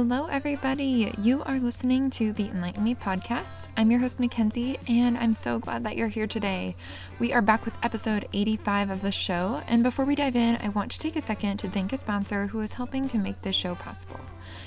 Hello, everybody. You are listening to the Enlighten Me podcast. I'm your host, Mackenzie, and I'm so glad that you're here today. We are back with episode 85 of the show. And before we dive in, I want to take a second to thank a sponsor who is helping to make this show possible.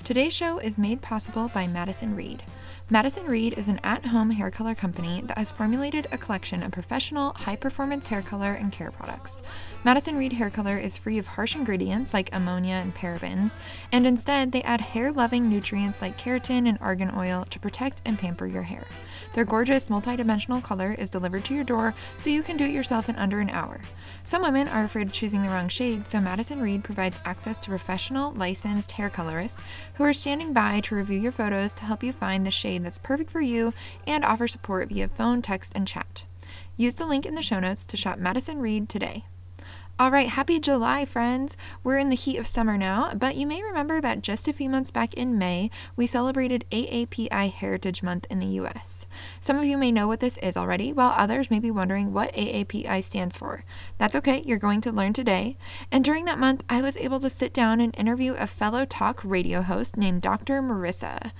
Today's show is made possible by Madison Reed. Madison Reed is an at home hair color company that has formulated a collection of professional, high performance hair color and care products. Madison Reed hair color is free of harsh ingredients like ammonia and parabens, and instead they add hair loving nutrients like keratin and argan oil to protect and pamper your hair. Their gorgeous multi-dimensional color is delivered to your door so you can do it yourself in under an hour. Some women are afraid of choosing the wrong shade, so Madison Reed provides access to professional, licensed hair colorists who are standing by to review your photos to help you find the shade that's perfect for you and offer support via phone, text, and chat. Use the link in the show notes to shop Madison Reed today. All right, happy July, friends. We're in the heat of summer now, but you may remember that just a few months back in May, we celebrated AAPI Heritage Month in the US. Some of you may know what this is already, while others may be wondering what AAPI stands for. That's okay, you're going to learn today. And during that month, I was able to sit down and interview a fellow talk radio host named Dr. Marissa.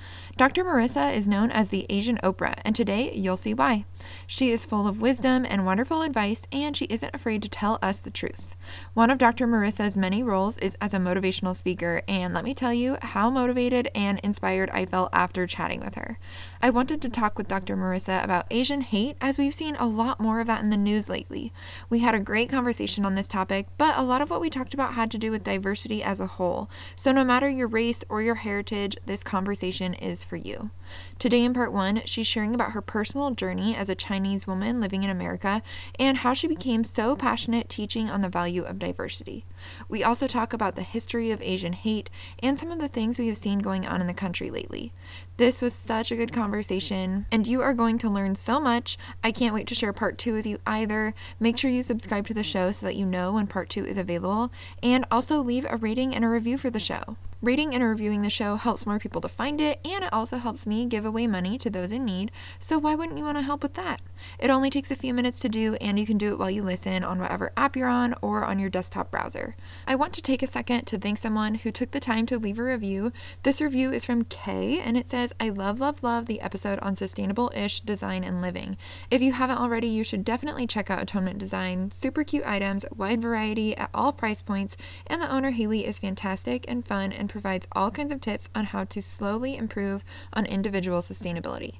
Dr. Marissa is known as the Asian Oprah, and today you'll see why. She is full of wisdom and wonderful advice, and she isn't afraid to tell us the truth. One of Dr. Marissa's many roles is as a motivational speaker, and let me tell you how motivated and inspired I felt after chatting with her. I wanted to talk with Dr. Marissa about Asian hate, as we've seen a lot more of that in the news lately. We had a great conversation on this topic, but a lot of what we talked about had to do with diversity as a whole. So, no matter your race or your heritage, this conversation is for you. Today, in part one, she's sharing about her personal journey as a Chinese woman living in America and how she became so passionate teaching on the value of diversity. We also talk about the history of Asian hate and some of the things we have seen going on in the country lately. This was such a good conversation, and you are going to learn so much. I can't wait to share part two with you either. Make sure you subscribe to the show so that you know when part two is available, and also leave a rating and a review for the show. Rating and reviewing the show helps more people to find it, and it also helps me give away money to those in need, so why wouldn't you want to help with that? It only takes a few minutes to do, and you can do it while you listen on whatever app you're on or on your desktop browser. I want to take a second to thank someone who took the time to leave a review. This review is from Kay, and it says, I love, love, love the episode on sustainable ish design and living. If you haven't already, you should definitely check out Atonement Design. Super cute items, wide variety at all price points, and the owner, Haley, is fantastic and fun and provides all kinds of tips on how to slowly improve on individual sustainability.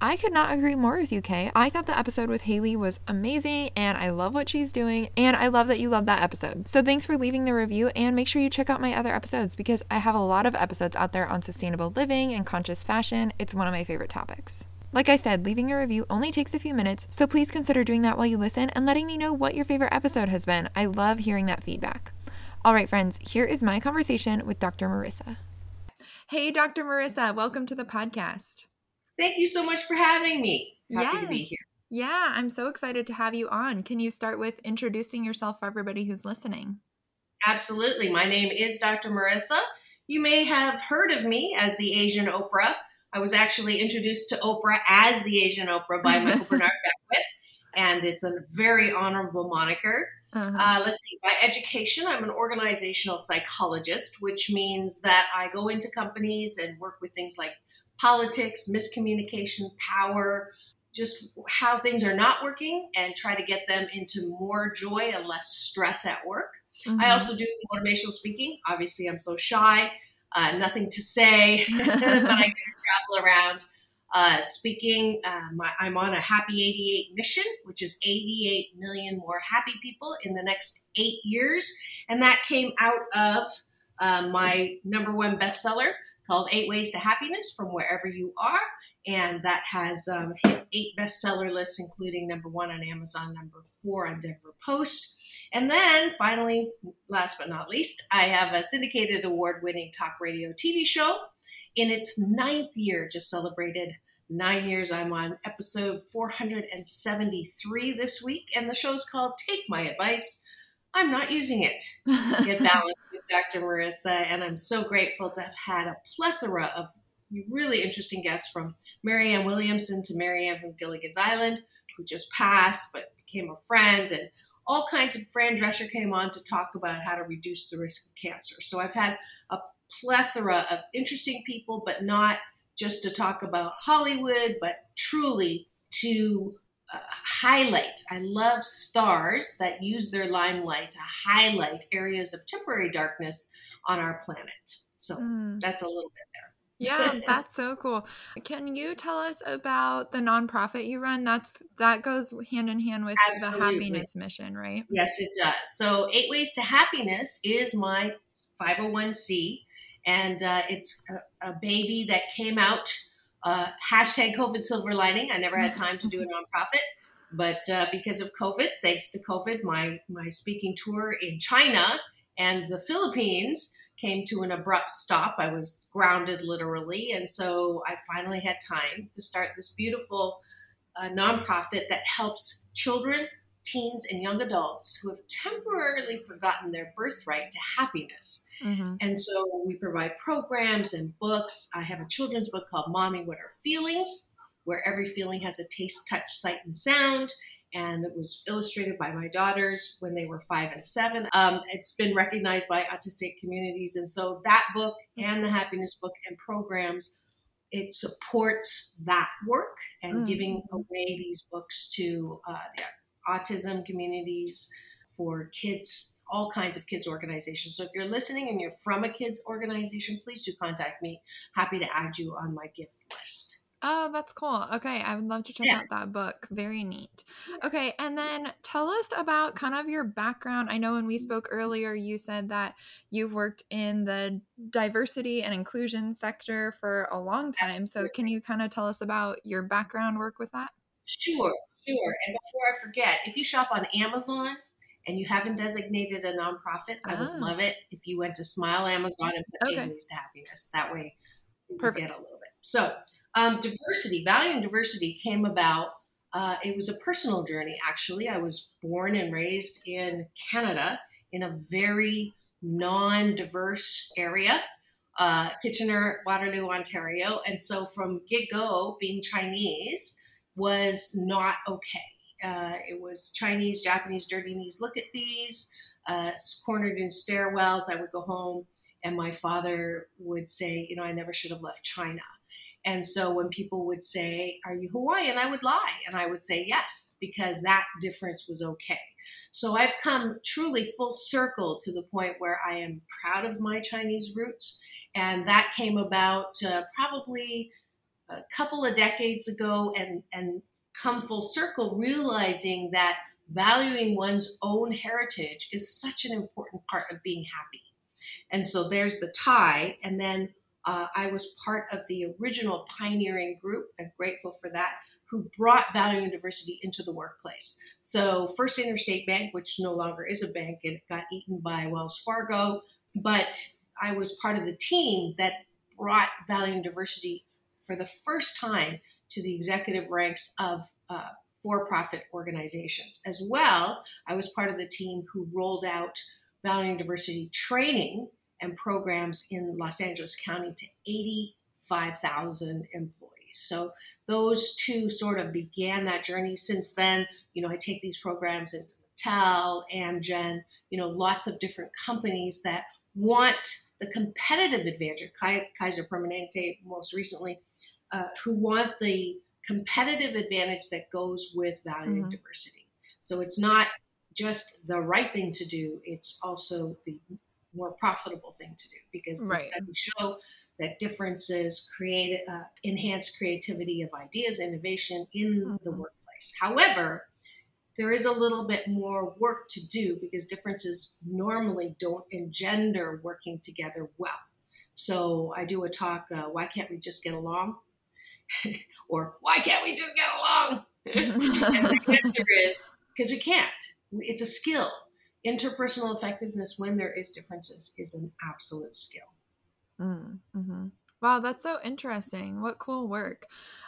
I could not agree more with you, Kay. I thought the episode with Haley was amazing and I love what she's doing and I love that you love that episode. So thanks for leaving the review and make sure you check out my other episodes because I have a lot of episodes out there on sustainable living and conscious fashion. It's one of my favorite topics. Like I said, leaving a review only takes a few minutes, so please consider doing that while you listen and letting me know what your favorite episode has been. I love hearing that feedback. All right, friends, here is my conversation with Dr. Marissa. Hey, Dr. Marissa, welcome to the podcast. Thank you so much for having me. Happy to be here. Yeah, I'm so excited to have you on. Can you start with introducing yourself for everybody who's listening? Absolutely. My name is Dr. Marissa. You may have heard of me as the Asian Oprah. I was actually introduced to Oprah as the Asian Oprah by Michael Bernard Beckwith, and it's a very honorable moniker. Uh-huh. Uh, let's see, by education, I'm an organizational psychologist, which means that I go into companies and work with things like politics, miscommunication, power, just how things are not working and try to get them into more joy and less stress at work. Mm-hmm. I also do motivational speaking. Obviously, I'm so shy, uh, nothing to say, but I can travel around uh, speaking. Um, I'm on a Happy 88 mission, which is 88 million more happy people in the next eight years. And that came out of uh, my number one bestseller called Eight Ways to Happiness from Wherever You Are. And that has um, hit eight bestseller lists, including number one on Amazon, number four on Denver Post. And then finally, last but not least, I have a syndicated award winning talk radio TV show in its ninth year, just celebrated nine years. I'm on episode 473 this week, and the show's called Take My Advice. I'm not using it. Get balanced with Dr. Marissa, and I'm so grateful to have had a plethora of really interesting guests from Marianne Williamson to Mary Ann from Gilligan's Island, who just passed but became a friend, and all kinds of. Fran Drescher came on to talk about how to reduce the risk of cancer. So I've had a plethora of interesting people, but not just to talk about Hollywood, but truly to uh, highlight. I love stars that use their limelight to highlight areas of temporary darkness on our planet. So mm. that's a little bit there. Yeah, that's so cool. Can you tell us about the nonprofit you run? That's that goes hand in hand with Absolutely. the happiness mission, right? Yes, it does. So, Eight Ways to Happiness is my 501c, and uh, it's a, a, baby that came out. Uh, hashtag COVID silver lining. I never had time to do a nonprofit, but uh, because of COVID, thanks to COVID, my my speaking tour in China and the Philippines came to an abrupt stop. I was grounded literally. And so I finally had time to start this beautiful uh, nonprofit that helps children, teens, and young adults who have temporarily forgotten their birthright to happiness. Mm-hmm. And so we provide programs and books. I have a children's book called Mommy What Are Feelings, where every feeling has a taste, touch, sight, and sound and it was illustrated by my daughters when they were five and seven. Um, it's been recognized by autistic communities, and so that book and the happiness book and programs it supports that work and mm-hmm. giving away these books to uh, the autism communities for kids all kinds of kids organizations so if you're listening and you're from a kids organization please do contact me happy to add you on my gift list Oh, that's cool. Okay, I would love to check yeah. out that book. Very neat. Okay, and then tell us about kind of your background. I know when we spoke earlier, you said that you've worked in the diversity and inclusion sector for a long time. So, can you kind of tell us about your background work with that? Sure, sure. And before I forget, if you shop on Amazon, and you haven't designated a nonprofit, I would ah. love it if you went to Smile Amazon and put okay. to Happiness. That way, you Perfect. get a little bit. So, um, diversity, valuing diversity came about. Uh, it was a personal journey, actually. I was born and raised in Canada in a very non diverse area, uh, Kitchener, Waterloo, Ontario. And so from get go, being Chinese was not okay. Uh, it was Chinese, Japanese, dirty knees, look at these, uh, cornered in stairwells. I would go home and my father would say, you know, I never should have left China. And so when people would say, Are you Hawaiian? I would lie. And I would say yes, because that difference was okay. So I've come truly full circle to the point where I am proud of my Chinese roots. And that came about uh, probably a couple of decades ago and, and come full circle, realizing that valuing one's own heritage is such an important part of being happy. And so there's the tie. And then uh, I was part of the original pioneering group, and grateful for that, who brought value and diversity into the workplace. So, First Interstate Bank, which no longer is a bank, it got eaten by Wells Fargo, but I was part of the team that brought value and diversity for the first time to the executive ranks of uh, for profit organizations. As well, I was part of the team who rolled out value and diversity training and programs in Los Angeles County to 85,000 employees. So those two sort of began that journey. Since then, you know, I take these programs into Mattel, Amgen, you know, lots of different companies that want the competitive advantage, Kaiser Permanente most recently, uh, who want the competitive advantage that goes with valuing mm-hmm. diversity. So it's not just the right thing to do, it's also the more profitable thing to do because the right. studies show that differences create uh, enhance creativity of ideas, innovation in mm-hmm. the workplace. However, there is a little bit more work to do because differences normally don't engender working together well. So I do a talk, uh, why can't we just get along? or why can't we just get along? and the answer is because we can't. It's a skill interpersonal effectiveness when there is differences is an absolute skill. Mm, hmm Wow, that's so interesting. What cool work.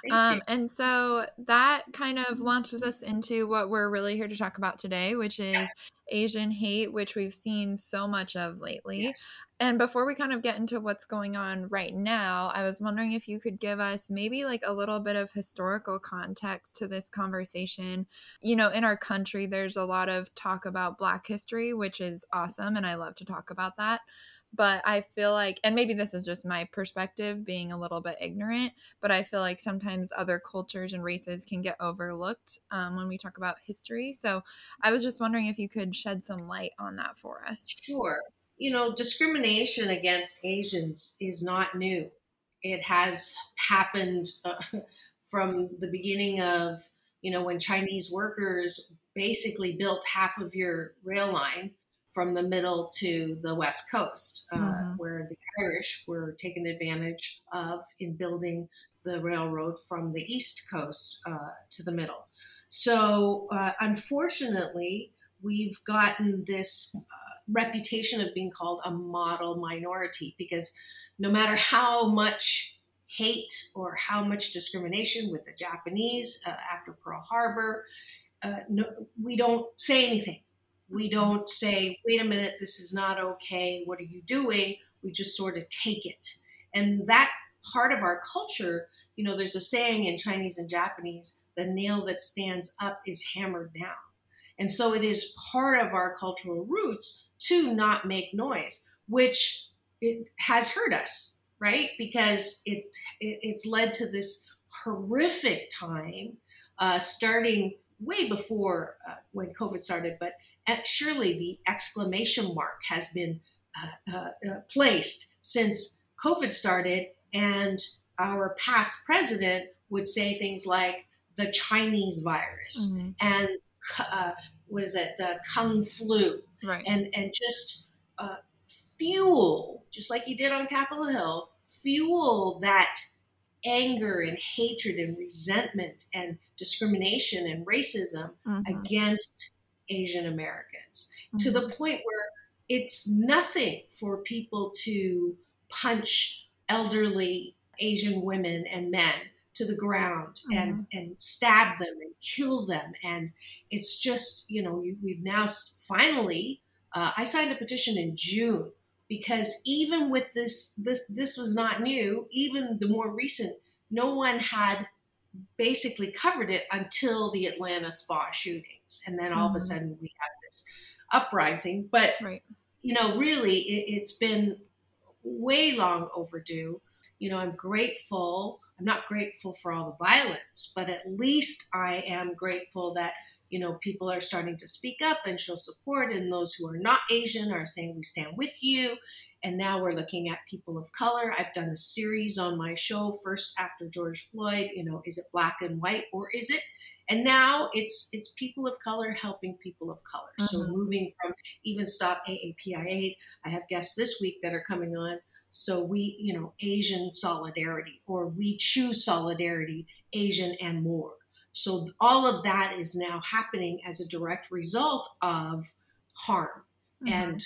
Um, and so that kind of launches us into what we're really here to talk about today, which is Asian hate, which we've seen so much of lately. Yes. And before we kind of get into what's going on right now, I was wondering if you could give us maybe like a little bit of historical context to this conversation. You know, in our country, there's a lot of talk about Black history, which is awesome. And I love to talk about that. But I feel like, and maybe this is just my perspective being a little bit ignorant, but I feel like sometimes other cultures and races can get overlooked um, when we talk about history. So I was just wondering if you could shed some light on that for us. Sure. You know, discrimination against Asians is not new. It has happened uh, from the beginning of, you know, when Chinese workers basically built half of your rail line from the middle to the west coast, uh, mm-hmm. where the Irish were taken advantage of in building the railroad from the east coast uh, to the middle. So, uh, unfortunately, we've gotten this uh, reputation of being called a model minority because no matter how much hate or how much discrimination with the Japanese uh, after Pearl Harbor, uh, no, we don't say anything we don't say, wait a minute, this is not okay. What are you doing? We just sort of take it. And that part of our culture, you know, there's a saying in Chinese and Japanese the nail that stands up is hammered down. And so it is part of our cultural roots to not make noise, which it has hurt us, right? Because it, it it's led to this horrific time, uh, starting way before uh, when COVID started, but surely the exclamation mark has been uh, uh, uh, placed since COVID started, and our past president would say things like the Chinese virus mm-hmm. and uh, what is it, the Kung flu, right. and and just uh, fuel, just like he did on Capitol Hill, fuel that anger and hatred and resentment and discrimination and racism mm-hmm. against Asian Americans mm-hmm. to the mm-hmm. point where it's nothing for people to punch elderly Asian women and men to the ground mm-hmm. and and stab them and kill them and it's just you know we've now finally uh, I signed a petition in June because even with this this this was not new even the more recent no one had basically covered it until the Atlanta spa and then all mm-hmm. of a mm-hmm. sudden we have this uprising but right. you know really it, it's been way long overdue you know i'm grateful i'm not grateful for all the violence but at least i am grateful that you know, people are starting to speak up and show support, and those who are not Asian are saying, We stand with you. And now we're looking at people of color. I've done a series on my show first after George Floyd, you know, is it black and white or is it? And now it's it's people of color helping people of color. Mm-hmm. So moving from even stop aapia I have guests this week that are coming on. So we, you know, Asian solidarity or we choose solidarity, Asian and more. So all of that is now happening as a direct result of harm mm-hmm. and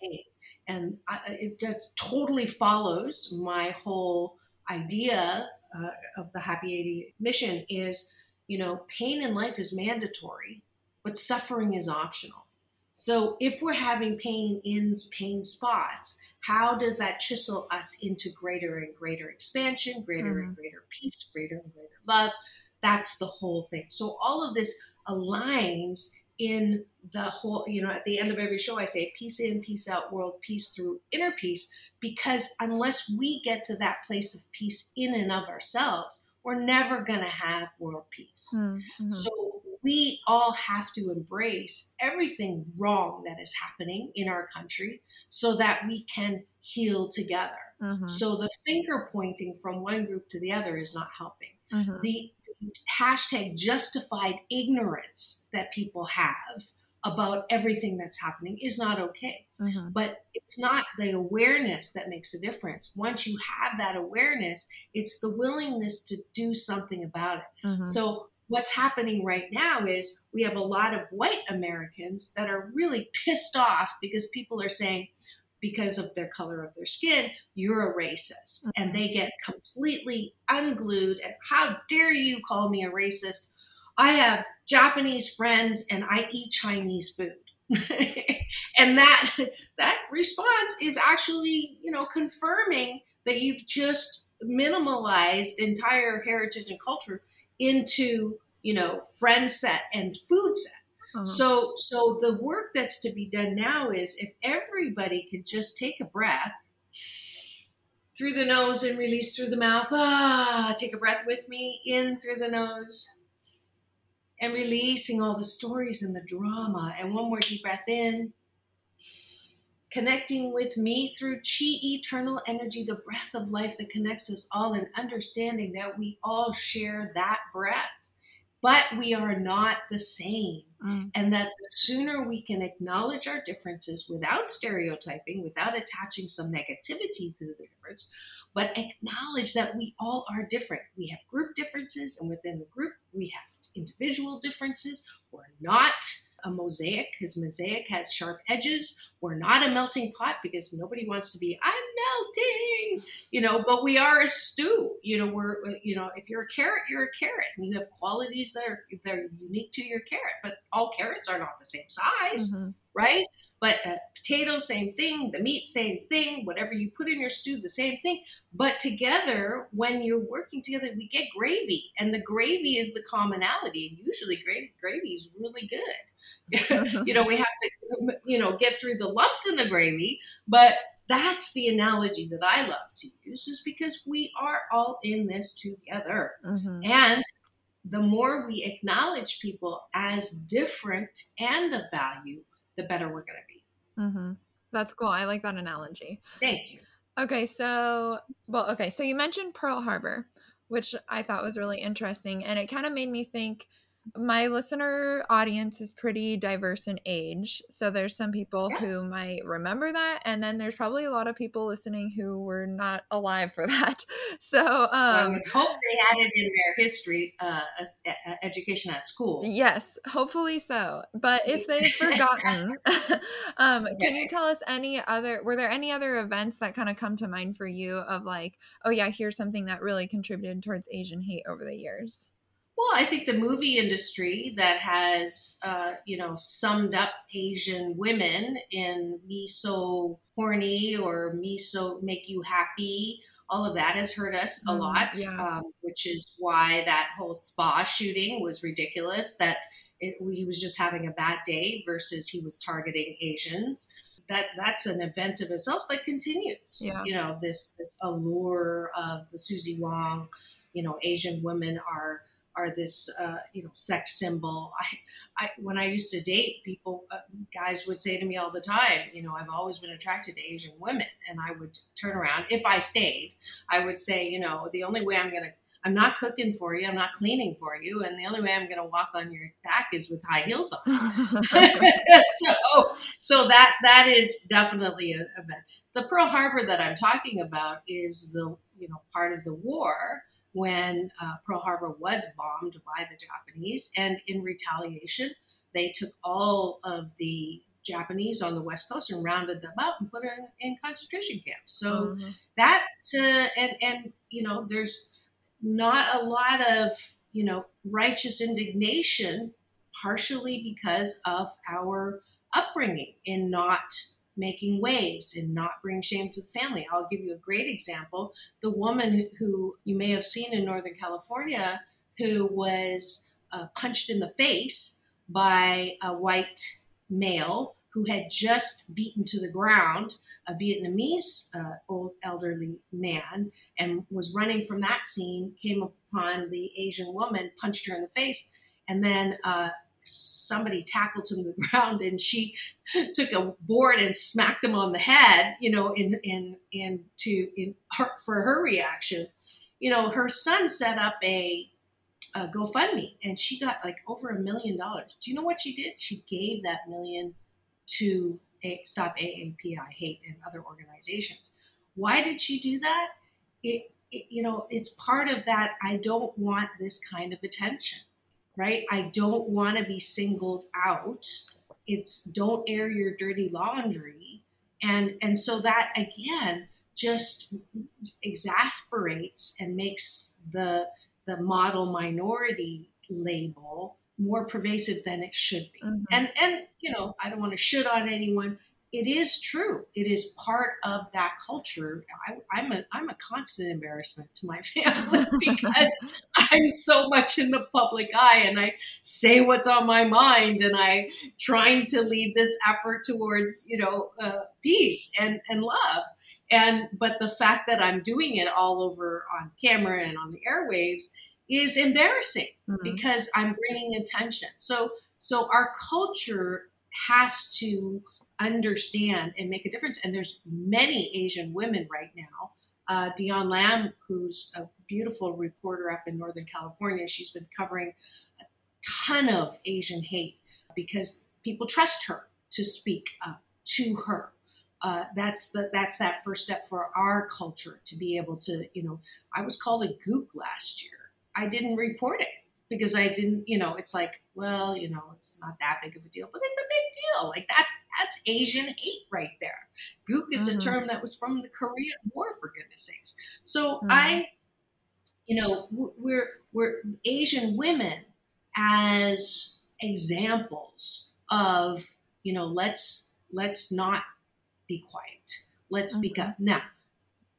pain. And I, it just totally follows my whole idea uh, of the Happy 80 mission is, you know, pain in life is mandatory, but suffering is optional. So if we're having pain in pain spots, how does that chisel us into greater and greater expansion, greater mm-hmm. and greater peace, greater and greater love, that's the whole thing. So all of this aligns in the whole, you know, at the end of every show, I say peace in, peace out, world peace through inner peace, because unless we get to that place of peace in and of ourselves, we're never going to have world peace. Mm-hmm. So we all have to embrace everything wrong that is happening in our country so that we can heal together. Mm-hmm. So the finger pointing from one group to the other is not helping. Mm-hmm. The hashtag justified ignorance that people have about everything that's happening is not okay. Mm-hmm. But it's not the awareness that makes a difference. Once you have that awareness, it's the willingness to do something about it. Mm-hmm. So, what's happening right now is we have a lot of white Americans that are really pissed off because people are saying, because of their color of their skin, you're a racist. Mm-hmm. And they get completely unglued. And how dare you call me a racist? I have Japanese friends and I eat Chinese food. and that that response is actually, you know, confirming that you've just minimalized entire heritage and culture into, you know, friend set and food set. Uh-huh. So, so the work that's to be done now is if everybody could just take a breath through the nose and release through the mouth. Ah, take a breath with me in through the nose and releasing all the stories and the drama. And one more deep breath in. Connecting with me through chi, eternal energy, the breath of life that connects us all, and understanding that we all share that breath, but we are not the same. Mm. And that the sooner we can acknowledge our differences without stereotyping, without attaching some negativity to the difference, but acknowledge that we all are different. We have group differences, and within the group, we have individual differences. We're not a mosaic because mosaic has sharp edges. We're not a melting pot because nobody wants to be, I'm melting, you know, but we are a stew. You know, we're, you know, if you're a carrot, you're a carrot and you have qualities that are, that are unique to your carrot, but all carrots are not the same size, mm-hmm. right? But uh, potato, same thing. The meat, same thing. Whatever you put in your stew, the same thing. But together, when you're working together, we get gravy, and the gravy is the commonality. And usually, gravy, gravy is really good. you know, we have to, you know, get through the lumps in the gravy, but that's the analogy that I love to use, is because we are all in this together, mm-hmm. and the more we acknowledge people as different and of value, the better we're going to be. Mm-hmm. That's cool. I like that analogy. Thank you. Okay, so well, okay, so you mentioned Pearl Harbor, which I thought was really interesting, and it kind of made me think my listener audience is pretty diverse in age. So there's some people yeah. who might remember that. And then there's probably a lot of people listening who were not alive for that. So um, I would hope they had it in their history uh, education at school. Yes, hopefully so. But if they've forgotten, um, okay. can you tell us any other, were there any other events that kind of come to mind for you of like, oh yeah, here's something that really contributed towards Asian hate over the years? Well, I think the movie industry that has, uh, you know, summed up Asian women in me so horny or me so make you happy, all of that has hurt us a mm, lot, yeah. um, which is why that whole spa shooting was ridiculous. That it, he was just having a bad day versus he was targeting Asians. That that's an event of itself that continues. Yeah. You know, this this allure of the Suzie Wong, you know, Asian women are are this uh, you know sex symbol. I, I when I used to date people, uh, guys would say to me all the time, you know, I've always been attracted to Asian women, and I would turn around if I stayed, I would say, you know, the only way I'm gonna I'm not cooking for you. I'm not cleaning for you. And the only way I'm going to walk on your back is with high heels on. so, so that that is definitely an event. The Pearl Harbor that I'm talking about is the you know part of the war when uh, Pearl Harbor was bombed by the Japanese. And in retaliation, they took all of the Japanese on the West Coast and rounded them up and put them in, in concentration camps. So mm-hmm. that, uh, and, and, you know, there's not a lot of, you know, righteous indignation, partially because of our upbringing in not making waves and not bring shame to the family. I'll give you a great example. The woman who you may have seen in Northern California who was uh, punched in the face by a white male who had just beaten to the ground a Vietnamese uh, old elderly man and was running from that scene, came upon the Asian woman, punched her in the face, and then uh, somebody tackled him to the ground and she took a board and smacked him on the head, you know, in in in to in her, for her reaction. You know, her son set up a, a GoFundMe and she got like over a million dollars. Do you know what she did? She gave that million to a, Stop AAPI Hate and other organizations. Why did she do that? It, it, you know, it's part of that. I don't want this kind of attention right? I don't want to be singled out. It's don't air your dirty laundry. And and so that again just exasperates and makes the the model minority label more pervasive than it should be. Mm-hmm. And and you know, I don't want to shoot on anyone. It is true. It is part of that culture. I, am a I'm a constant embarrassment to my family because I'm so much in the public eye, and I say what's on my mind, and I trying to lead this effort towards you know uh, peace and and love. And but the fact that I'm doing it all over on camera and on the airwaves is embarrassing mm-hmm. because I'm bringing attention. So so our culture has to understand and make a difference. And there's many Asian women right now. Uh, Dion Lim, who's a beautiful reporter up in Northern California, she's been covering a ton of Asian hate because people trust her to speak up to her. Uh, that's the that's that first step for our culture to be able to you know I was called a gook last year. I didn't report it because I didn't, you know, it's like, well, you know, it's not that big of a deal, but it's a big deal. Like that's that's Asian hate right there. Gook is mm-hmm. a term that was from the Korean War, for goodness sakes. So mm-hmm. I, you know, we're we're Asian women as examples of, you know, let's let's not be quiet. Let's mm-hmm. speak up. Now,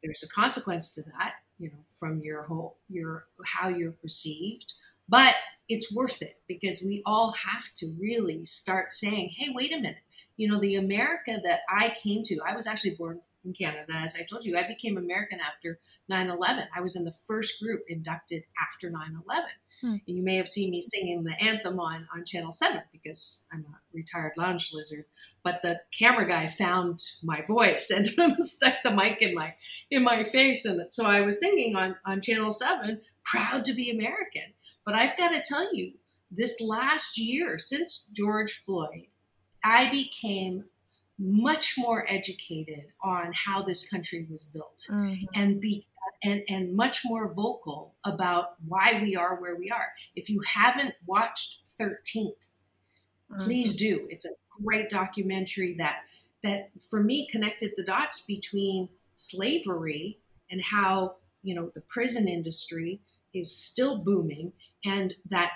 there's a consequence to that, you know, from your whole your how you're perceived but it's worth it because we all have to really start saying, hey, wait a minute. You know, the America that I came to, I was actually born in Canada. As I told you, I became American after 9 11. I was in the first group inducted after 9 11. Hmm. And you may have seen me singing the anthem on, on Channel 7 because I'm a retired lounge lizard. But the camera guy found my voice and stuck the mic in my in my face. And so I was singing on, on Channel 7, proud to be American. But I've got to tell you, this last year, since George Floyd, I became much more educated on how this country was built mm-hmm. and be and, and much more vocal about why we are where we are. If you haven't watched 13th, mm-hmm. please do. It's a great documentary that that for me connected the dots between slavery and how, you know, the prison industry is still booming and that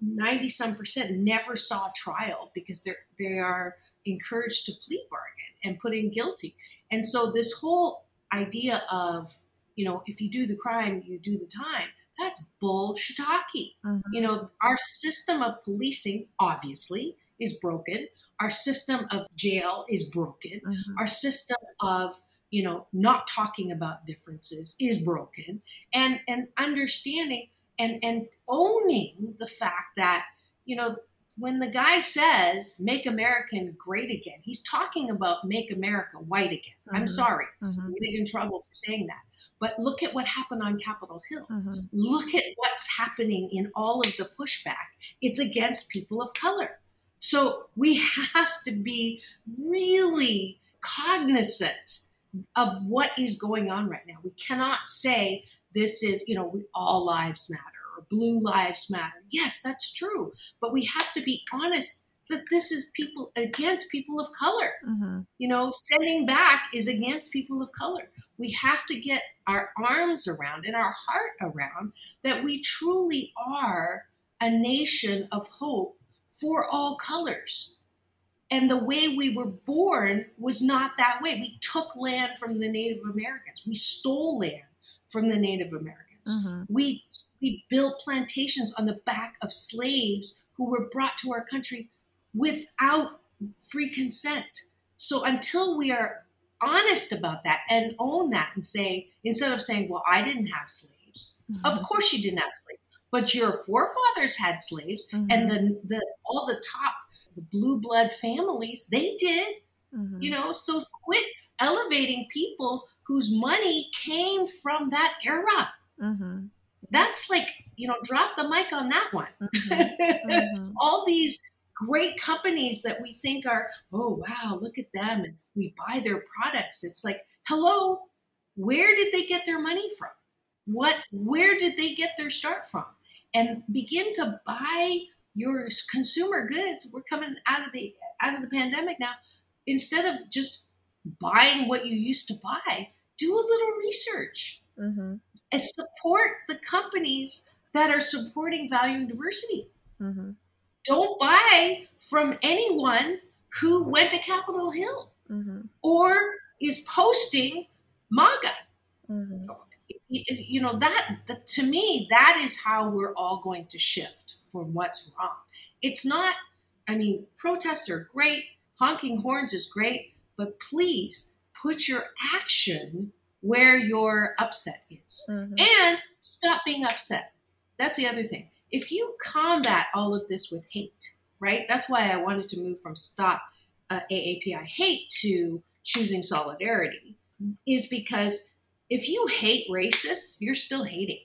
90 some percent never saw trial because they're they are encouraged to plea bargain and put in guilty. And so this whole idea of you know if you do the crime you do the time that's bullshit mm-hmm. you know our system of policing obviously is broken. Our system of jail is broken. Mm-hmm. our system of you know not talking about differences is broken. And and understanding and and owning the fact that you know when the guy says make american great again he's talking about make america white again. Mm-hmm. i'm sorry. Mm-hmm. i'm getting in trouble for saying that. But look at what happened on capitol hill. Mm-hmm. look at what's happening in all of the pushback. It's against people of color. So we have to be really cognizant of what is going on right now. We cannot say this is, you know, we, all lives matter or blue lives matter. Yes, that's true. But we have to be honest that this is people against people of color. Mm-hmm. You know, sending back is against people of color. We have to get our arms around and our heart around that we truly are a nation of hope for all colors. And the way we were born was not that way. We took land from the Native Americans, we stole land from the Native Americans. Mm-hmm. We we built plantations on the back of slaves who were brought to our country without free consent. So until we are honest about that and own that and say instead of saying, "Well, I didn't have slaves," mm-hmm. of course you didn't have slaves, but your forefathers had slaves, mm-hmm. and the the all the top the blue blood families they did. Mm-hmm. You know, so quit elevating people whose money came from that era. Mm-hmm. That's like, you know, drop the mic on that one. Mm-hmm. Mm-hmm. All these great companies that we think are, oh, wow, look at them. And we buy their products. It's like, hello, where did they get their money from? What, where did they get their start from? And begin to buy your consumer goods. We're coming out of the out of the pandemic now. Instead of just buying what you used to buy, do a little research mm-hmm. and support the companies that are supporting value and diversity. Mm-hmm. Don't buy from anyone who went to Capitol Hill. mm-hmm. or is posting MAGA. Mm-hmm. You know that, that to me that is how we're all going to shift from what's wrong. It's not. I mean, protests are great. Honking horns is great, but please put your action where your upset is, mm-hmm. and stop being upset. That's the other thing. If you combat all of this with hate, right? That's why I wanted to move from stop uh, AAPI hate to choosing solidarity, is because if you hate racists, you're still hating,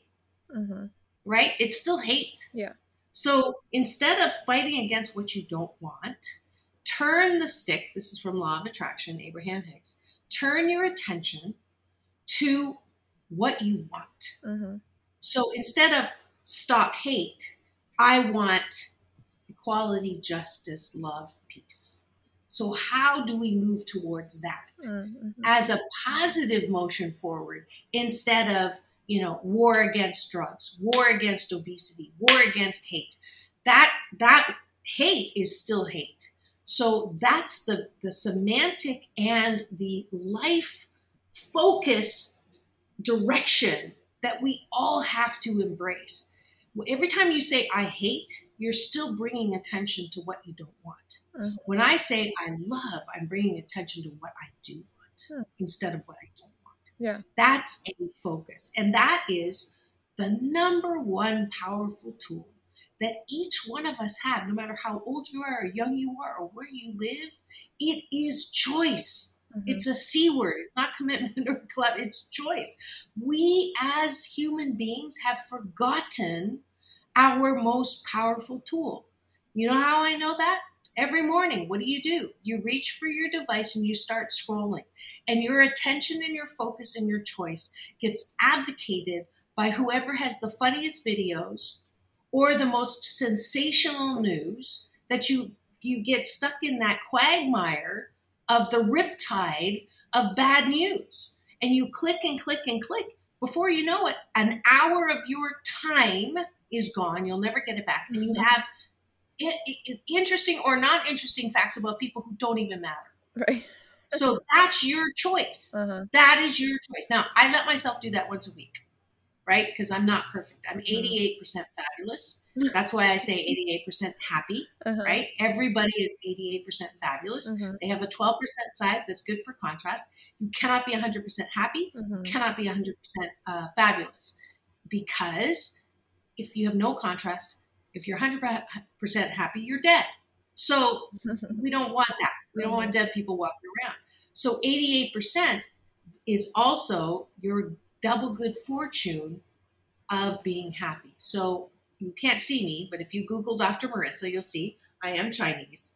mm-hmm. right? It's still hate. Yeah. So instead of fighting against what you don't want, turn the stick. This is from Law of Attraction, Abraham Hicks. Turn your attention to what you want. Mm-hmm. So instead of stop hate, I want equality, justice, love, peace. So, how do we move towards that mm-hmm. as a positive motion forward instead of, you know, war against drugs, war against obesity, war against hate? That that hate is still hate. So that's the the semantic and the life focus direction that we all have to embrace every time you say I hate, you're still bringing attention to what you don't want. Mm-hmm. When I say I love, I'm bringing attention to what I do want mm-hmm. instead of what I don't want. Yeah. That's a focus. And that is the number one powerful tool that each one of us have, no matter how old you are or young you are or where you live. It is choice. Mm-hmm. It's a C word. It's not commitment or club. It's choice. We as human beings have forgotten our most powerful tool. You know how I know that? Every morning, what do you do? You reach for your device and you start scrolling. And your attention and your focus and your choice gets abdicated by whoever has the funniest videos or the most sensational news that you you get stuck in that quagmire of the riptide of bad news. And you click and click and click. Before you know it, an hour of your time is gone. You'll never get it back. And you mm-hmm. have interesting or not interesting facts about people who don't even matter. Right. so that's your choice. Uh-huh. That is your choice. Now, I let myself do that once a week, right? Because I'm not perfect. I'm 88% mm-hmm. fabulous. That's why I say 88% happy, uh-huh. right? Everybody is 88% fabulous. Uh-huh. They have a 12% side that's good for contrast. You cannot be 100% happy, you cannot be 100% uh, fabulous because if you have no contrast, if you're 100% happy, you're dead. So we don't want that. We don't want dead people walking around. So 88% is also your double good fortune of being happy. So you can't see me, but if you Google Dr. Marissa, you'll see I am Chinese.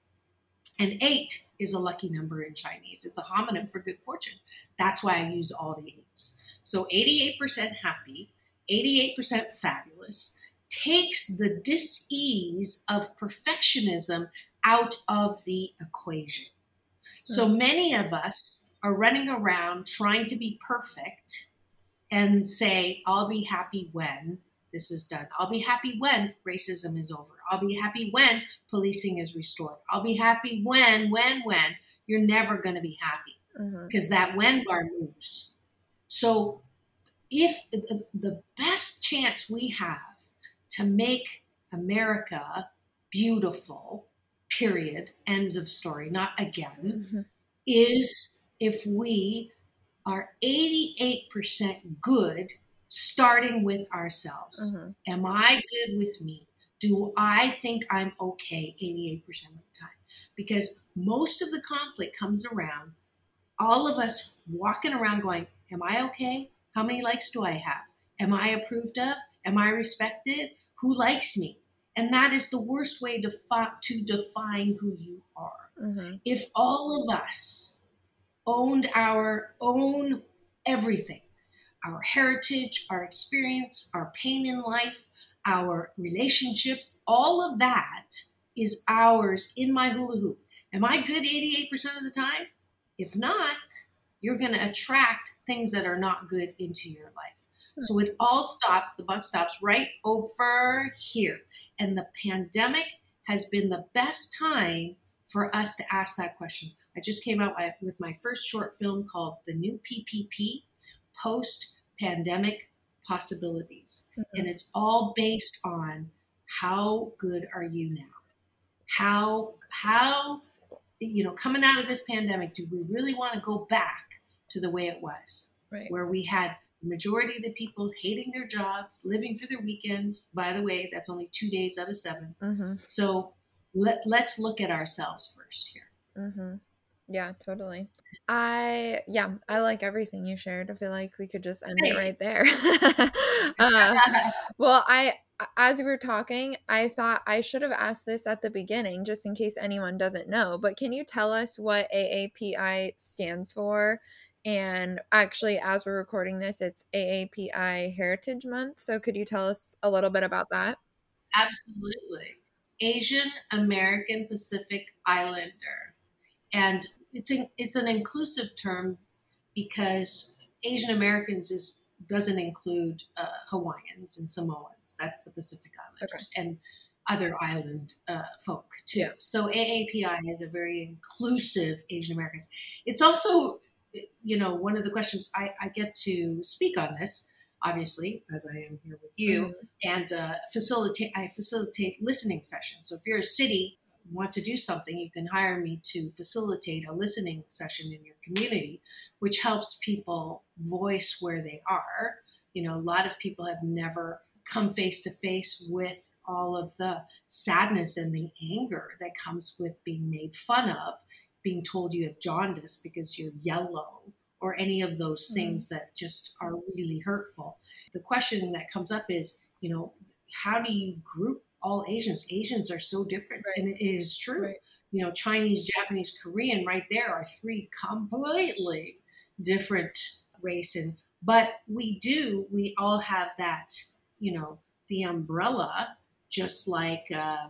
And eight is a lucky number in Chinese. It's a homonym for good fortune. That's why I use all the eights. So 88% happy, 88% fabulous, takes the dis-ease of perfectionism out of the equation. So hmm. many of us are running around trying to be perfect and say, I'll be happy when this is done. I'll be happy when racism is over. I'll be happy when policing is restored. I'll be happy when, when, when. You're never going to be happy because mm-hmm. that when bar moves. So if the best chance we have to make America beautiful, period, end of story, not again, mm-hmm. is if we are 88% good, starting with ourselves. Mm-hmm. Am I good with me? Do I think I'm okay 88% of the time? Because most of the conflict comes around all of us walking around going, Am I okay? How many likes do I have? Am I approved of? Am I respected? Who likes me? And that is the worst way to, fi- to define who you are. Mm-hmm. If all of us owned our own everything, our heritage, our experience, our pain in life, our relationships, all of that is ours in my hula hoop. Am I good 88% of the time? If not, you're going to attract things that are not good into your life. Hmm. So it all stops, the buck stops right over here. And the pandemic has been the best time for us to ask that question. I just came out with my first short film called The New PPP Post Pandemic Possibilities. Mm-hmm. And it's all based on how good are you now? How, how, you know, coming out of this pandemic, do we really want to go back to the way it was? Right. Where we had the majority of the people hating their jobs, living for their weekends. By the way, that's only two days out of 7 mm-hmm. So let, let's look at ourselves first here. Mm-hmm. Yeah, totally. I yeah, I like everything you shared. I feel like we could just end it right there. uh, well, I as we were talking, I thought I should have asked this at the beginning just in case anyone doesn't know. But can you tell us what AAPI stands for? And actually, as we're recording this, it's AAPI Heritage Month. So could you tell us a little bit about that? Absolutely. Asian American Pacific Islander. And it's, a, it's an inclusive term because Asian Americans is doesn't include uh, Hawaiians and Samoans. That's the Pacific Islanders okay. and other island uh, folk too. Yeah. So AAPI is a very inclusive Asian Americans. It's also, you know, one of the questions I, I get to speak on this, obviously, as I am here with you, mm-hmm. and uh, facilitate. I facilitate listening sessions. So if you're a city want to do something, you can hire me to facilitate a listening session in your community, which helps people voice where they are. You know, a lot of people have never come face to face with all of the sadness and the anger that comes with being made fun of, being told you have jaundice because you're yellow, or any of those mm-hmm. things mm-hmm. that just are really hurtful. The question that comes up is, you know, how do you group all Asians. Asians are so different, right. and it is true. Right. You know, Chinese, Japanese, Korean, right there are three completely different race, and but we do. We all have that. You know, the umbrella, just like uh,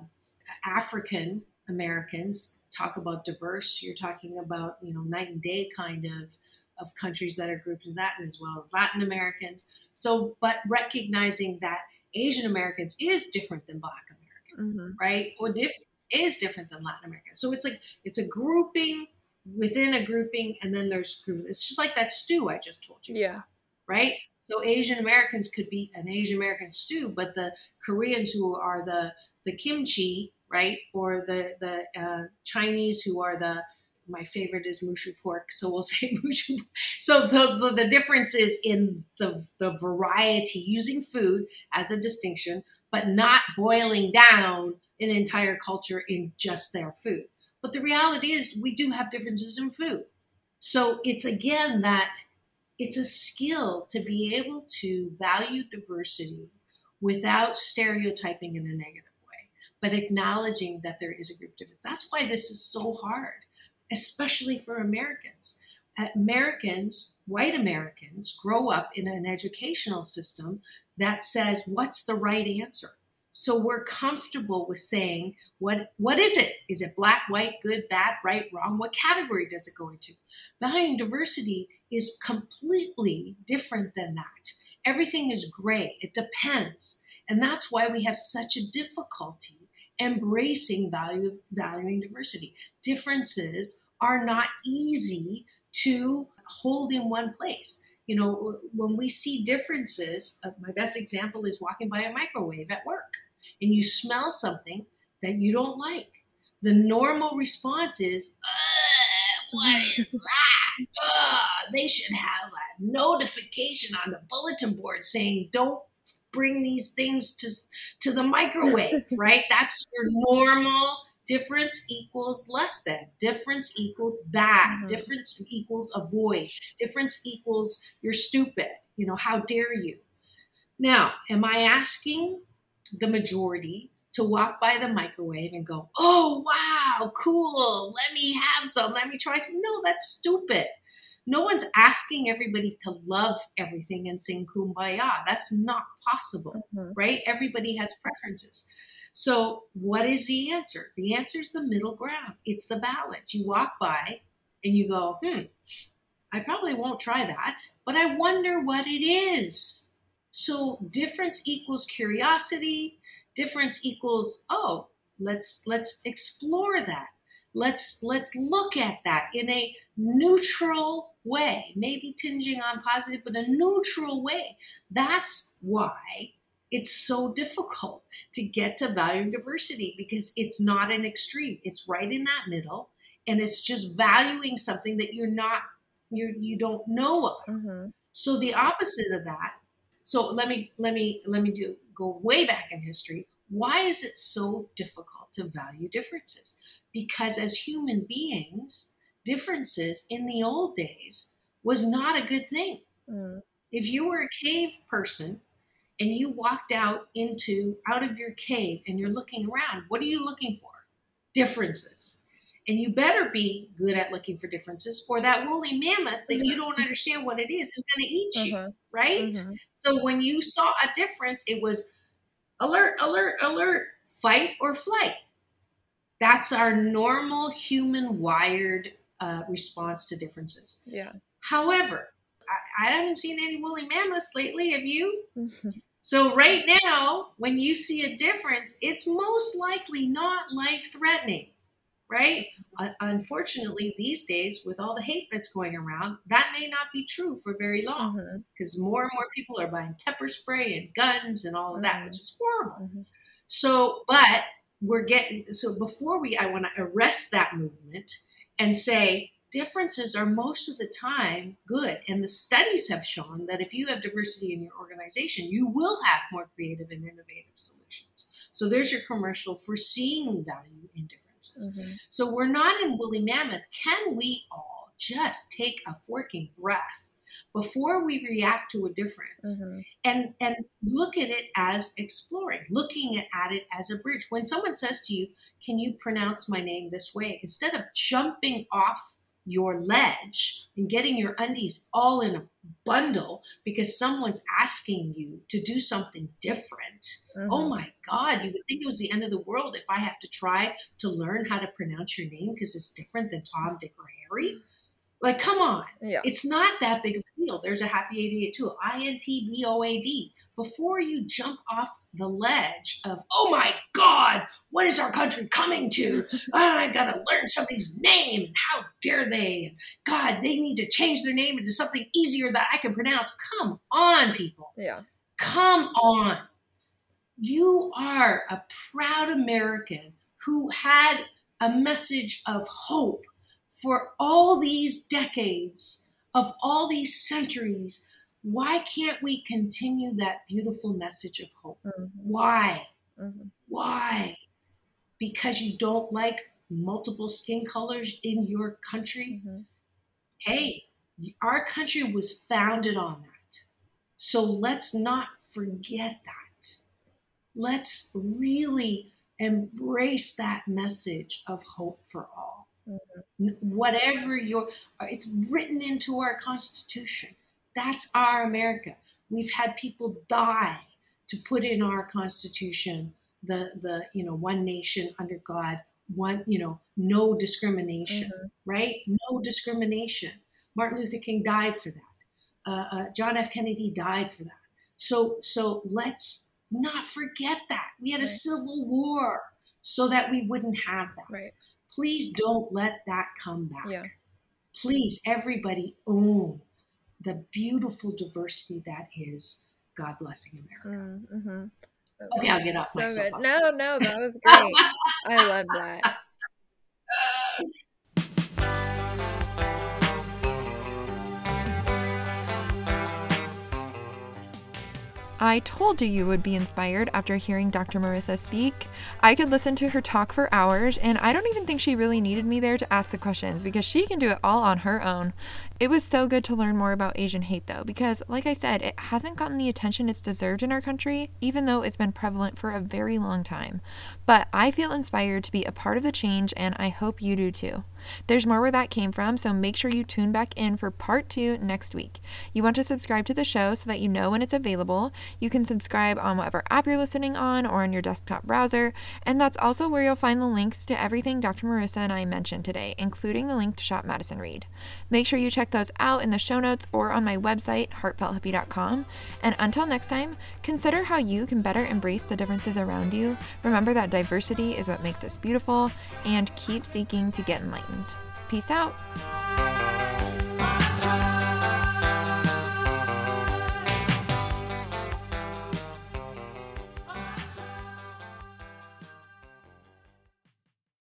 African Americans talk about diverse. You're talking about you know night and day kind of of countries that are grouped in that, as well as Latin Americans. So, but recognizing that Asian Americans is different than Black American, mm-hmm. right? Or diff- is different than Latin American. So it's like it's a grouping within a grouping, and then there's. It's just like that stew I just told you. Yeah. About, right. So Asian Americans could be an Asian American stew, but the Koreans who are the the kimchi, right, or the the uh, Chinese who are the my favorite is moo shu pork, so we'll say moo shu. So the, the, the difference is in the, the variety, using food as a distinction, but not boiling down an entire culture in just their food. But the reality is, we do have differences in food. So it's again that it's a skill to be able to value diversity without stereotyping in a negative way, but acknowledging that there is a group difference. That's why this is so hard especially for Americans. Uh, Americans, white Americans, grow up in an educational system that says what's the right answer. So we're comfortable with saying what what is it? Is it black, white, good, bad, right, wrong? What category does it go into? Valuing diversity is completely different than that. Everything is gray. It depends. And that's why we have such a difficulty embracing value of valuing diversity. Differences are not easy to hold in one place. You know, when we see differences, uh, my best example is walking by a microwave at work and you smell something that you don't like. The normal response is, what is that? Ugh, they should have a notification on the bulletin board saying, don't bring these things to to the microwave, right? That's your normal difference equals less than difference equals bad mm-hmm. difference equals avoid difference equals you're stupid you know how dare you now am i asking the majority to walk by the microwave and go oh wow cool let me have some let me try some no that's stupid no one's asking everybody to love everything and sing kumbaya. That's not possible, mm-hmm. right? Everybody has preferences. So, what is the answer? The answer is the middle ground. It's the balance. You walk by and you go, hmm, I probably won't try that, but I wonder what it is. So, difference equals curiosity. Difference equals, oh, let's let's explore that. let's let's look at that in a neutral way maybe tinging on positive but a neutral way. That's why it's so difficult to get to valuing diversity because it's not an extreme. It's right in that middle and it's just valuing something that you're not you you don't know about Mm-hmm. so the opposite of that so let me let me let me do go way back in history. Why is it so difficult to value differences? Because as human beings differences in the old days was not a good thing Mm. if you were a cave person and you walked out into out of your cave and you're looking around what are you looking for differences and you better be good at looking for differences or that woolly mammoth that you don't understand what it is is going to eat you Mhm. right Mhm. so when you saw a difference it was alert alert alert fight or flight that's our normal human wired uh, response to differences Yeah. however I, I haven't seen any woolly mammoths lately have you Mhm. so right now, when you see a difference, it's most likely not life threatening, right? Uh, unfortunately, these days, with all the hate that's going around, that may not be true for very long because more and more people are buying pepper spray and guns and all of that, Mhm. which is horrible. Mhm. So, but we're getting so before we, I want to arrest that movement and say differences are most of the time good. And the studies have shown that if you have diversity in your organization, you will have more creative and innovative solutions. So there's your commercial for seeing value in differences. Mhm. So we're not in woolly mammoth. Can we all just take a forking breath before we react to a difference? Mhm. and and look at it as exploring looking at, at it as a bridge when someone says to you can you pronounce my name this way instead of jumping off your ledge and getting your undies all in a bundle because someone's asking you to do something different oh Mhm. my god you would think it was the end of the world if i have to try to learn how to pronounce your name because it's different than tom dick or harry like come on Yeah. it's not that big of a deal. There's a happy 88 too. I N T B O A D. Before you jump off the ledge of, oh my God, what is our country coming to? I gotta learn somebody's name and how dare they? God, they need to change their name into something easier that I can pronounce. Come on, people. Yeah. Come on. You are a proud American who had a message of hope for all these decades, of all these centuries. Why can't we continue that beautiful message of hope? Mhm. Why? Mhm. Why? Because you don't like multiple skin colors in your country? Mhm. hey, our country was founded on that. So let's not forget that. Let's really embrace that message of hope for all. N- Whatever your, it's written into our Constitution. That's our America. We've had people die to put in our Constitution the the you know one nation under God, one you know no discrimination Mhm. right? No discrimination. Martin Luther King died for that. Uh, uh, John F. Kennedy died for that. So, so let's not forget that we had a civil war so that we wouldn't have that. Right. Please don't let that come back. Yeah. Please, everybody, own the beautiful diversity that is God blessing America. Mm-hmm. Okay. I'll get off So my good. No, no, that was great. I love that. I told you you would be inspired after hearing Dr. Marissa speak. I could listen to her talk for hours, and I don't even think she really needed me there to ask the questions because she can do it all on her own. It was so good to learn more about Asian hate, though, because, like I said, it hasn't gotten the attention it's deserved in our country, even though it's been prevalent for a very long time. But I feel inspired to be a part of the change, and I hope you do too. There's more where that came from, so make sure you tune back in for part two next week. You want to subscribe to the show so that you know when it's available. You can subscribe on whatever app you're listening on or on your desktop browser, and that's also where you'll find the links to everything Dr. Marissa and I mentioned today, including the link to shop Madison Reed. Make sure you check check those out in the show notes or on my website, heartfelthippie.com. And until next time, consider how you can better embrace the differences around you. Remember that diversity is what makes us beautiful, and keep seeking to get enlightened. Peace out.